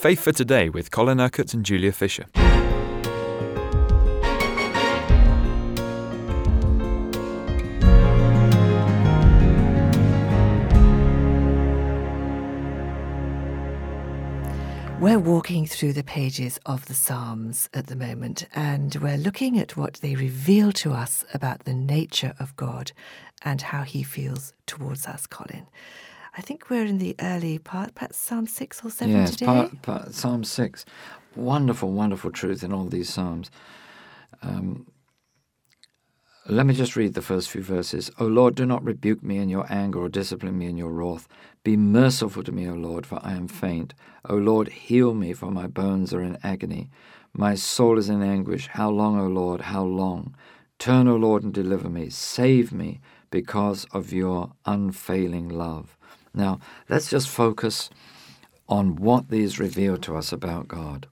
Faith for Today with Colin Urquhart and Julia Fisher. We're walking through the pages of the Psalms at the moment, and we're looking at what they reveal to us about the nature of God and how he feels towards us, Colin. I think we're in the early part, perhaps Psalm 6 or 7 yes, today. part, part, Psalm 6. Wonderful, wonderful truth in all these Psalms. Um, let me just read the first few verses. O Lord, do not rebuke me in your anger or discipline me in your wrath. Be merciful to me, O Lord, for I am faint. O Lord, heal me, for my bones are in agony. My soul is in anguish. How long, O Lord, how long? Turn, O Lord, and deliver me. Save me because of your unfailing love. Now, let's just focus on what these reveal to us about God.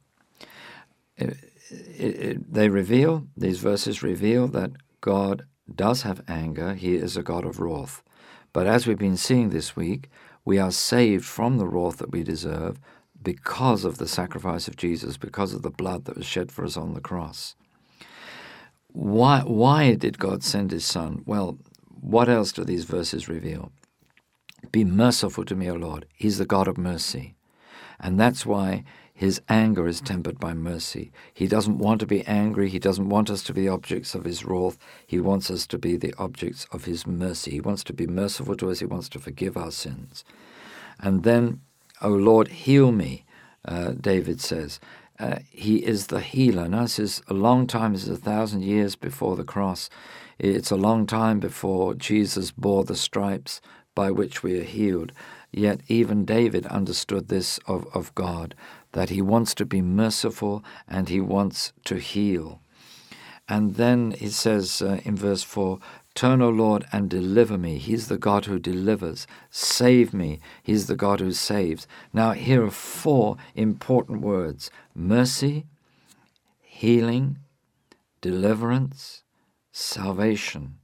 It, it, it, they reveal, these verses reveal that God does have anger. He is a God of wrath. But as we've been seeing this week, we are saved from the wrath that we deserve because of the sacrifice of Jesus, because of the blood that was shed for us on the cross. Why, why did God send his Son? Well, what else do these verses reveal? Be merciful to me, O Lord. He's the God of mercy. And that's why his anger is tempered by mercy. He doesn't want to be angry. He doesn't want us to be objects of his wrath. He wants us to be the objects of his mercy. He wants to be merciful to us. He wants to forgive our sins. And then, O Lord, heal me, uh, David says. Uh, he is the healer. Now, this is a long time, this is a thousand years before the cross. It's a long time before Jesus bore the stripes by which we are healed. Yet even David understood this of, of God, that he wants to be merciful and he wants to heal. And then he says uh, in verse 4 Turn, O Lord, and deliver me. He's the God who delivers. Save me. He's the God who saves. Now, here are four important words mercy, healing, deliverance, salvation.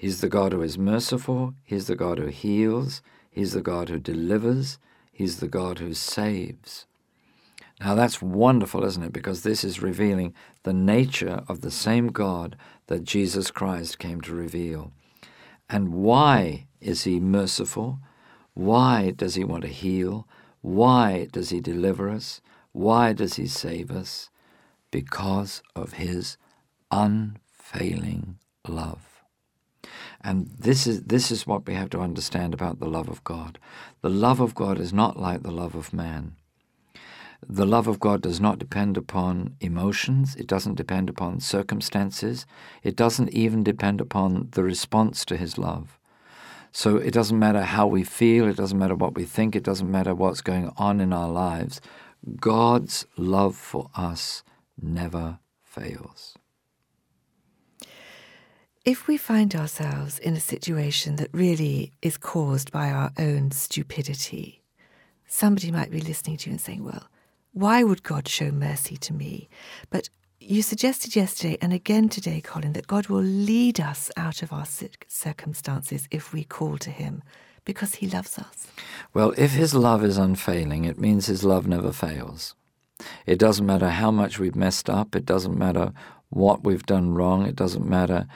He's the God who is merciful. He's the God who heals. He's the God who delivers. He's the God who saves. Now that's wonderful, isn't it? Because this is revealing the nature of the same God that Jesus Christ came to reveal. And why is he merciful? Why does he want to heal? Why does he deliver us? Why does he save us? Because of his unfailing love. And this is, this is what we have to understand about the love of God. The love of God is not like the love of man. The love of God does not depend upon emotions, it doesn't depend upon circumstances, it doesn't even depend upon the response to His love. So it doesn't matter how we feel, it doesn't matter what we think, it doesn't matter what's going on in our lives. God's love for us never fails. If we find ourselves in a situation that really is caused by our own stupidity, somebody might be listening to you and saying, Well, why would God show mercy to me? But you suggested yesterday and again today, Colin, that God will lead us out of our circumstances if we call to Him because He loves us. Well, if His love is unfailing, it means His love never fails. It doesn't matter how much we've messed up, it doesn't matter what we've done wrong, it doesn't matter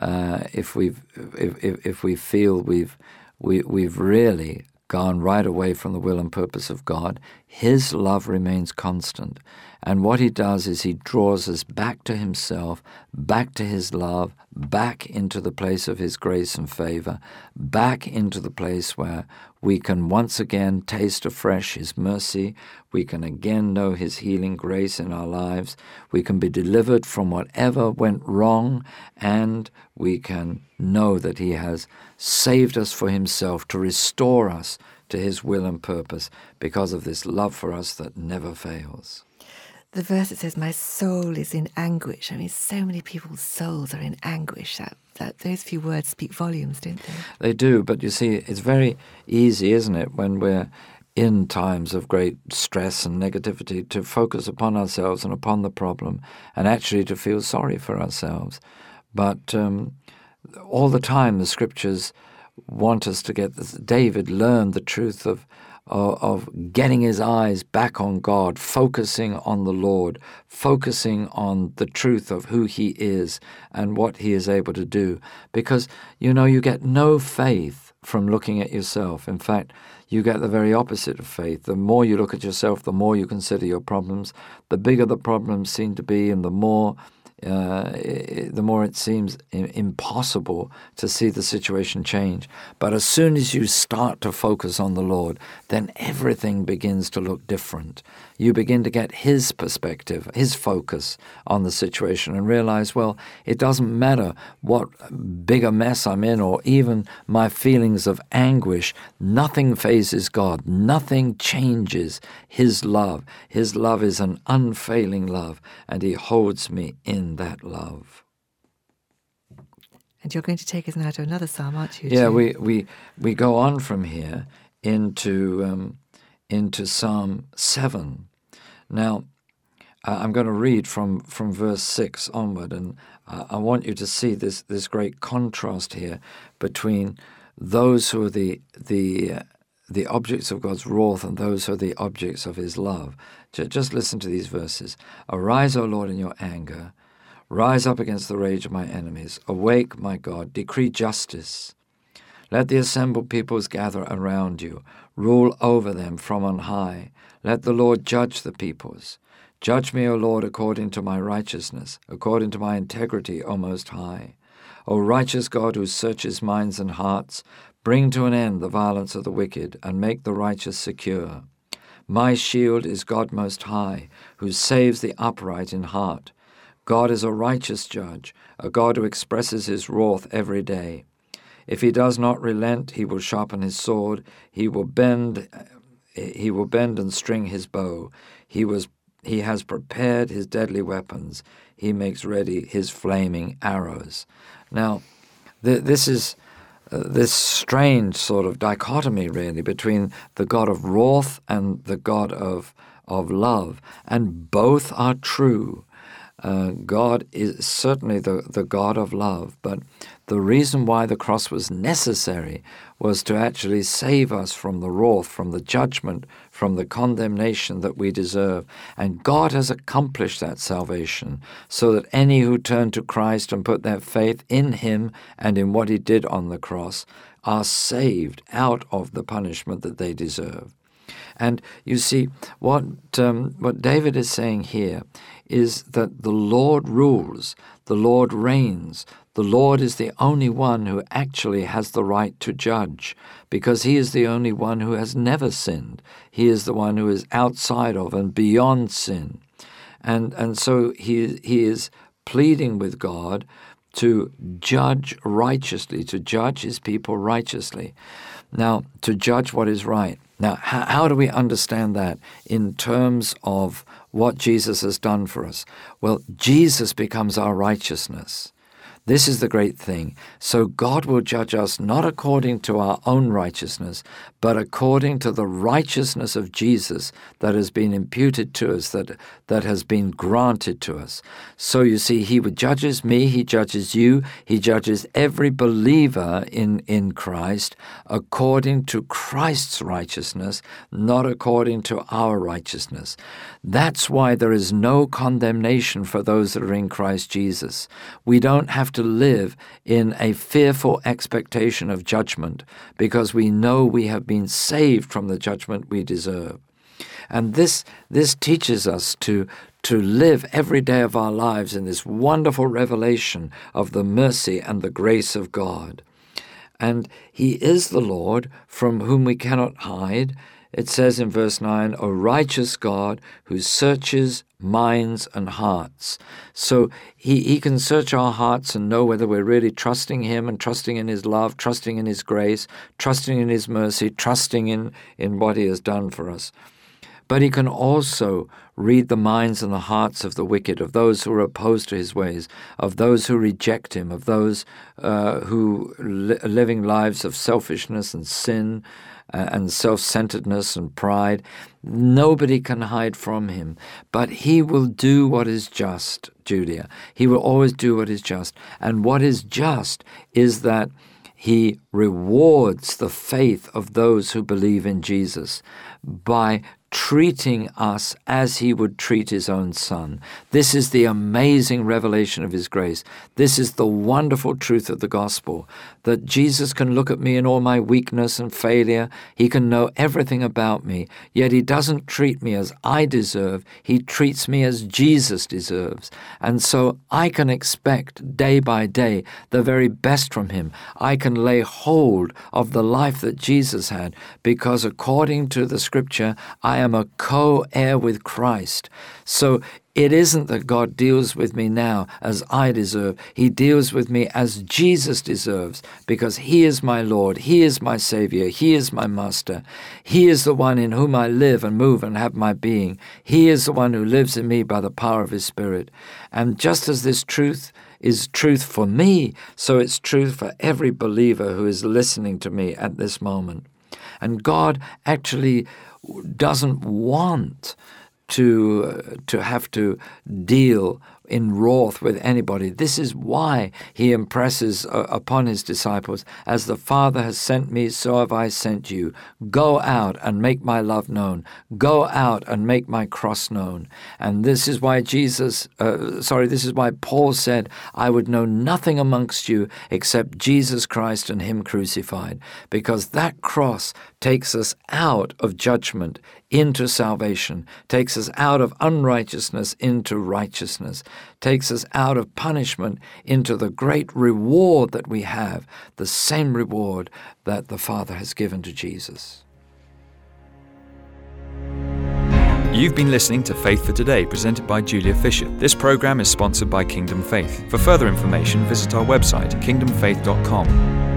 uh, if we've if, if, if we feel we've we, we've really gone right away from the will and purpose of God, His love remains constant. And what He does is He draws us back to Himself, back to His love, back into the place of His grace and favor, back into the place where we can once again taste afresh His mercy. We can again know His healing grace in our lives. We can be delivered from whatever went wrong, and we can know that He has saved us for Himself to restore us to His will and purpose because of this love for us that never fails. The verse that says, My soul is in anguish. I mean, so many people's souls are in anguish. That, that those few words speak volumes, don't they? They do, but you see, it's very easy, isn't it, when we're in times of great stress and negativity to focus upon ourselves and upon the problem and actually to feel sorry for ourselves. But um, all the time, the scriptures want us to get this. David learned the truth of, of, of getting his eyes back on God, focusing on the Lord, focusing on the truth of who he is and what he is able to do. Because, you know, you get no faith from looking at yourself. In fact, you get the very opposite of faith. The more you look at yourself, the more you consider your problems, the bigger the problems seem to be, and the more uh, the more it seems impossible to see the situation change. But as soon as you start to focus on the Lord, then everything begins to look different. You begin to get His perspective, His focus on the situation, and realize, well, it doesn't matter what bigger mess I'm in or even my feelings of anguish. Nothing fazes God, nothing changes His love. His love is an unfailing love, and He holds me in that love. And you're going to take us now to another psalm, aren't you? Yeah, we, we, we go on from here into, um, into Psalm 7. Now, uh, I'm going to read from, from verse 6 onward, and uh, I want you to see this, this great contrast here between those who are the, the, uh, the objects of God's wrath and those who are the objects of his love. Just listen to these verses. Arise, O Lord, in your anger Rise up against the rage of my enemies. Awake, my God, decree justice. Let the assembled peoples gather around you. Rule over them from on high. Let the Lord judge the peoples. Judge me, O Lord, according to my righteousness, according to my integrity, O Most High. O righteous God who searches minds and hearts, bring to an end the violence of the wicked, and make the righteous secure. My shield is God Most High, who saves the upright in heart. God is a righteous judge, a God who expresses his wrath every day. If he does not relent, he will sharpen his sword, he will bend he will bend and string his bow. He was he has prepared his deadly weapons. He makes ready his flaming arrows. Now, th- this is uh, this strange sort of dichotomy, really, between the God of wrath and the God of of love, and both are true. Uh, God is certainly the, the God of love, but the reason why the cross was necessary was to actually save us from the wrath, from the judgment, from the condemnation that we deserve. And God has accomplished that salvation so that any who turn to Christ and put their faith in Him and in what He did on the cross are saved out of the punishment that they deserve. And you see, what, um, what David is saying here is that the Lord rules, the Lord reigns, the Lord is the only one who actually has the right to judge, because he is the only one who has never sinned. He is the one who is outside of and beyond sin. And, and so he, he is pleading with God to judge righteously, to judge his people righteously. Now, to judge what is right. Now, how, how do we understand that in terms of what Jesus has done for us? Well, Jesus becomes our righteousness. This is the great thing. So God will judge us not according to our own righteousness, but according to the righteousness of Jesus that has been imputed to us, that, that has been granted to us. So you see, He judges me, He judges you, He judges every believer in, in Christ according to Christ's righteousness, not according to our righteousness. That's why there is no condemnation for those that are in Christ Jesus. We don't have to live in a fearful expectation of judgment because we know we have been saved from the judgment we deserve. And this, this teaches us to, to live every day of our lives in this wonderful revelation of the mercy and the grace of God. And He is the Lord from whom we cannot hide. It says in verse 9, A righteous God who searches minds and hearts. So he, he can search our hearts and know whether we're really trusting Him and trusting in His love, trusting in His grace, trusting in His mercy, trusting in, in what He has done for us. But He can also read the minds and the hearts of the wicked, of those who are opposed to His ways, of those who reject Him, of those uh, who li- living lives of selfishness and sin Uh, and self centeredness and pride. Nobody can hide from him, but he will do what is just, Julia. He will always do what is just. And what is just is that He rewards the faith of those who believe in Jesus by treating us as he would treat his own son. This is the amazing revelation of his grace. This is the wonderful truth of the gospel that Jesus can look at me in all my weakness and failure. He can know everything about me, yet he doesn't treat me as I deserve. He treats me as Jesus deserves. And so I can expect day by day the very best from him. I can lay hold of the life that Jesus had because according to the scripture, I am a co heir with Christ. So it isn't that God deals with me now as I deserve. He deals with me as Jesus deserves because He is my Lord. He is my Savior. He is my Master. He is the one in whom I live and move and have my being. He is the one who lives in me by the power of His Spirit. And just as this truth is truth for me, so it's truth for every believer who is listening to me at this moment. And God actually doesn't want to uh, to have to deal in wrath with anybody. This is why he impresses uh, upon his disciples, as the Father has sent me, so have I sent you. Go out and make my love known. Go out and make my cross known. And this is why Jesus, uh, sorry, this is why Paul said, I would know nothing amongst you except Jesus Christ and him crucified, because that cross takes us out of judgment into salvation, takes us out of unrighteousness into righteousness, takes us out of punishment into the great reward that we have, the same reward that the Father has given to Jesus. You've been listening to Faith for Today, presented by Julia Fisher. This program is sponsored by Kingdom Faith. For further information, visit our website, kingdomfaith.com.